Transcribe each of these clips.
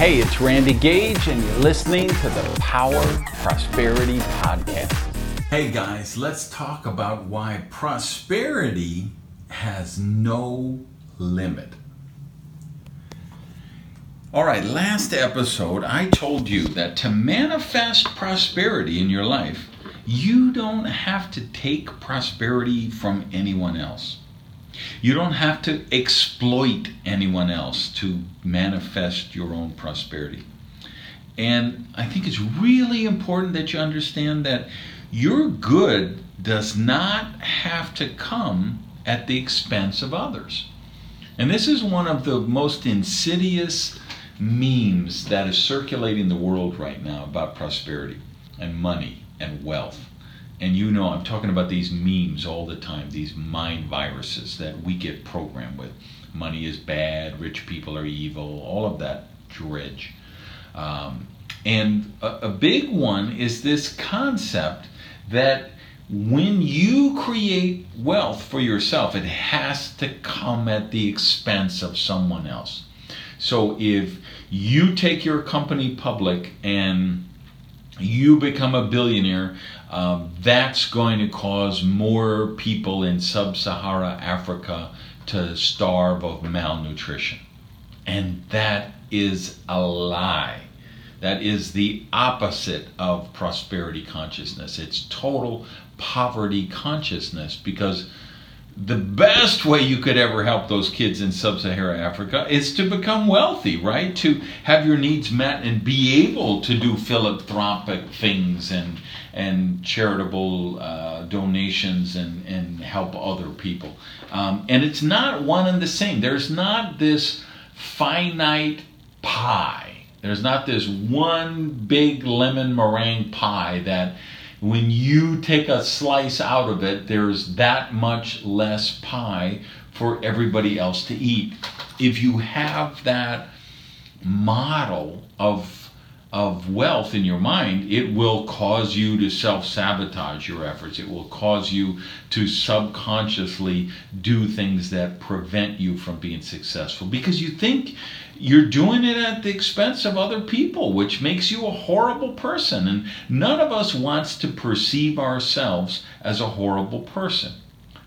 Hey, it's Randy Gage, and you're listening to the Power Prosperity Podcast. Hey guys, let's talk about why prosperity has no limit. All right, last episode I told you that to manifest prosperity in your life, you don't have to take prosperity from anyone else. You don't have to exploit anyone else to manifest your own prosperity. And I think it's really important that you understand that your good does not have to come at the expense of others. And this is one of the most insidious memes that is circulating the world right now about prosperity and money and wealth and you know I'm talking about these memes all the time, these mind viruses that we get programmed with. Money is bad, rich people are evil, all of that dredge. Um, and a, a big one is this concept that when you create wealth for yourself, it has to come at the expense of someone else. So if you take your company public and you become a billionaire, um, that's going to cause more people in sub Sahara Africa to starve of malnutrition. And that is a lie. That is the opposite of prosperity consciousness. It's total poverty consciousness because the best way you could ever help those kids in sub Saharan Africa is to become wealthy, right? To have your needs met and be able to do philanthropic things and, and charitable uh, donations and, and help other people. Um, and it's not one and the same. There's not this finite pie, there's not this one big lemon meringue pie that when you take a slice out of it, there's that much less pie for everybody else to eat. If you have that model of of wealth in your mind, it will cause you to self sabotage your efforts. It will cause you to subconsciously do things that prevent you from being successful because you think you're doing it at the expense of other people, which makes you a horrible person. And none of us wants to perceive ourselves as a horrible person.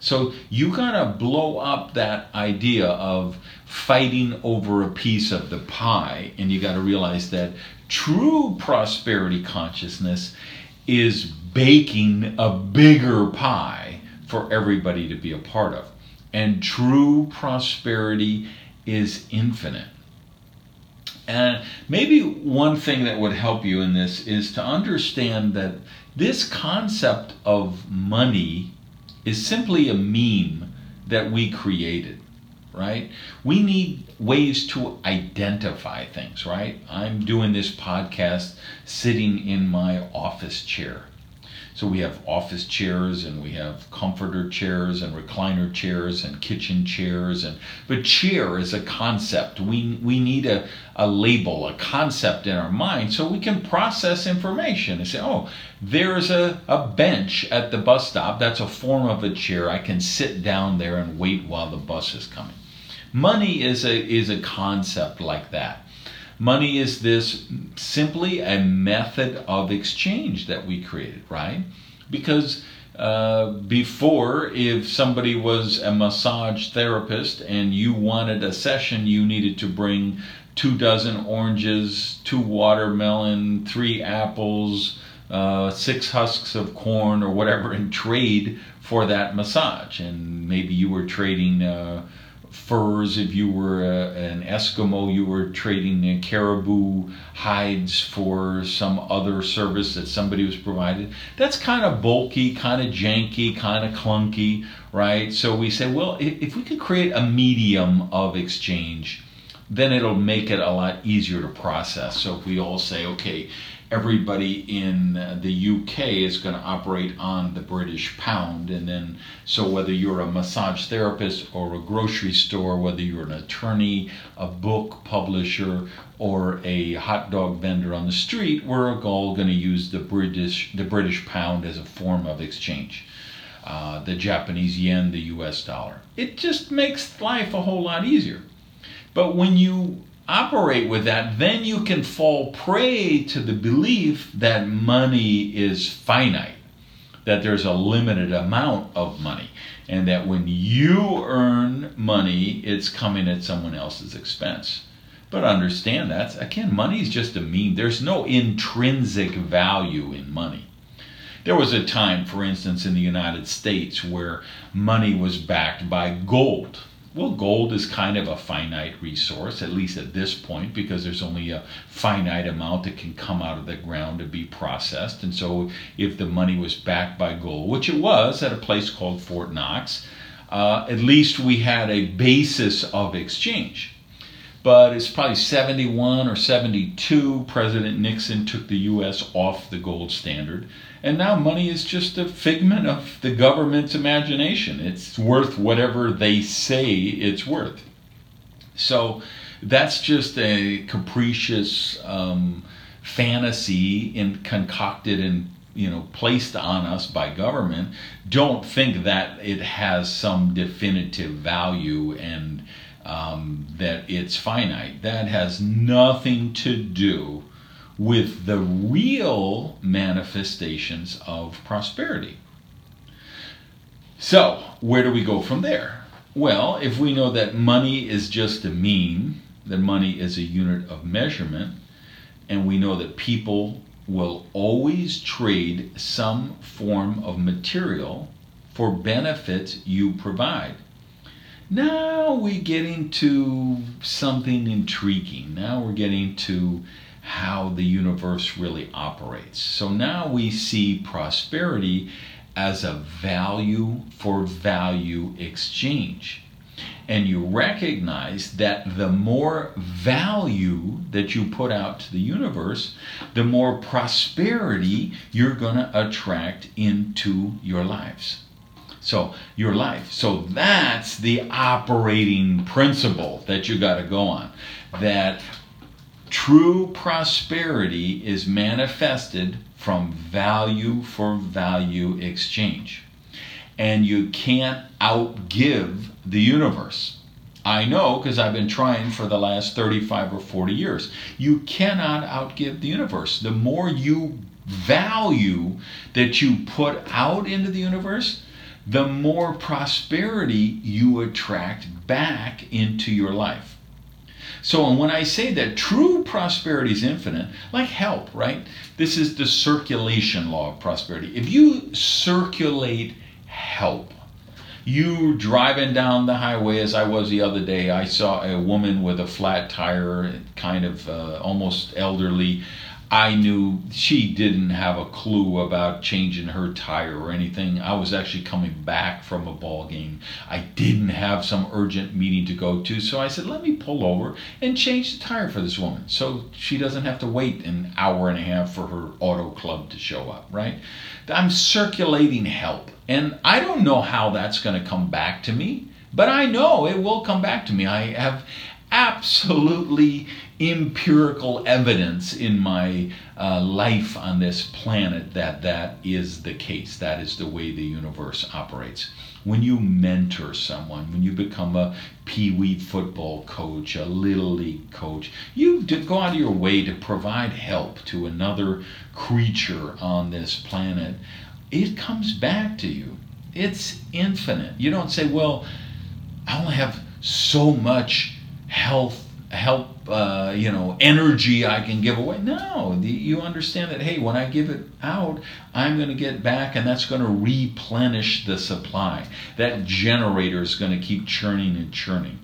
So you got to blow up that idea of fighting over a piece of the pie, and you got to realize that true prosperity consciousness is baking a bigger pie for everybody to be a part of. And true prosperity is infinite. And maybe one thing that would help you in this is to understand that this concept of money is simply a meme that we created, right? We need ways to identify things, right? I'm doing this podcast sitting in my office chair. So we have office chairs and we have comforter chairs and recliner chairs and kitchen chairs and but chair is a concept. We we need a, a label, a concept in our mind so we can process information and say, oh, there's a, a bench at the bus stop. That's a form of a chair. I can sit down there and wait while the bus is coming. Money is a is a concept like that. Money is this simply a method of exchange that we created, right? Because uh, before, if somebody was a massage therapist and you wanted a session, you needed to bring two dozen oranges, two watermelon, three apples, uh, six husks of corn, or whatever, and trade for that massage. And maybe you were trading. Uh, furs. If you were a, an Eskimo, you were trading caribou hides for some other service that somebody was provided. That's kind of bulky, kind of janky, kind of clunky, right? So we say, well, if we could create a medium of exchange, then it'll make it a lot easier to process. So if we all say, okay, everybody in the UK is going to operate on the British pound. And then, so whether you're a massage therapist or a grocery store, whether you're an attorney, a book publisher, or a hot dog vendor on the street, we're all going to use the British, the British pound as a form of exchange. Uh, the Japanese yen, the US dollar. It just makes life a whole lot easier. But when you operate with that, then you can fall prey to the belief that money is finite, that there's a limited amount of money, and that when you earn money, it's coming at someone else's expense. But understand that, again, money is just a mean, there's no intrinsic value in money. There was a time, for instance, in the United States where money was backed by gold well, gold is kind of a finite resource, at least at this point, because there's only a finite amount that can come out of the ground to be processed. And so, if the money was backed by gold, which it was at a place called Fort Knox, uh, at least we had a basis of exchange. But it's probably 71 or 72, President Nixon took the U.S. off the gold standard and now money is just a figment of the government's imagination. It's worth whatever they say it's worth. So that's just a capricious um, fantasy in, concocted and you know placed on us by government. Don't think that it has some definitive value and um, that it's finite. That has nothing to do with the real manifestations of prosperity. So, where do we go from there? Well, if we know that money is just a mean, that money is a unit of measurement, and we know that people will always trade some form of material for benefits you provide. Now we get into something intriguing. Now we're getting to how the universe really operates. So now we see prosperity as a value for value exchange. And you recognize that the more value that you put out to the universe, the more prosperity you're going to attract into your lives. So, your life. So, that's the operating principle that you got to go on. That True prosperity is manifested from value for value exchange. And you can't outgive the universe. I know because I've been trying for the last 35 or 40 years. You cannot outgive the universe. The more you value that you put out into the universe, the more prosperity you attract back into your life. So when I say that true prosperity is infinite, like help, right? This is the circulation law of prosperity. If you circulate help, you driving down the highway as I was the other day, I saw a woman with a flat tire, kind of uh, almost elderly. I knew she didn't have a clue about changing her tire or anything. I was actually coming back from a ball game. I didn't have some urgent meeting to go to, so I said, "Let me pull over and change the tire for this woman, so she doesn't have to wait an hour and a half for her auto club to show up." Right? I'm circulating help, and I don't know how that's going to come back to me, but I know it will come back to me. I have absolutely empirical evidence in my uh, life on this planet that that is the case. That is the way the universe operates. When you mentor someone, when you become a pee wee football coach, a little league coach, you go out of your way to provide help to another creature on this planet. It comes back to you. It's infinite. You don't say, well, I only have so much health help uh, you know energy I can give away. No, the, you understand that hey, when I give it out, I'm going to get back, and that's going to replenish the supply. That generator is going to keep churning and churning.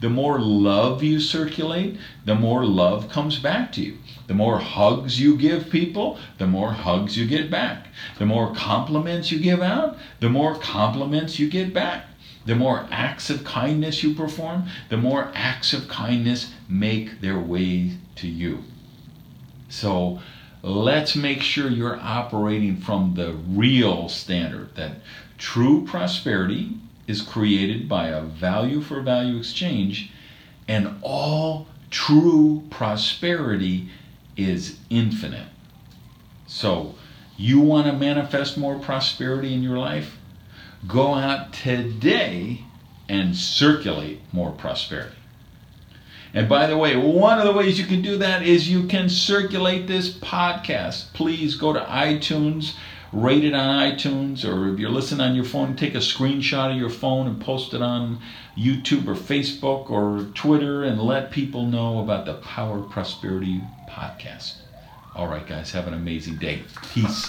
The more love you circulate, the more love comes back to you. The more hugs you give people, the more hugs you get back. The more compliments you give out, the more compliments you get back. The more acts of kindness you perform, the more acts of kindness make their way to you. So let's make sure you're operating from the real standard that true prosperity is created by a value for value exchange, and all true prosperity is infinite. So, you want to manifest more prosperity in your life? Go out today and circulate more prosperity. And by the way, one of the ways you can do that is you can circulate this podcast. Please go to iTunes, rate it on iTunes, or if you're listening on your phone, take a screenshot of your phone and post it on YouTube or Facebook or Twitter and let people know about the Power Prosperity podcast. All right, guys, have an amazing day. Peace.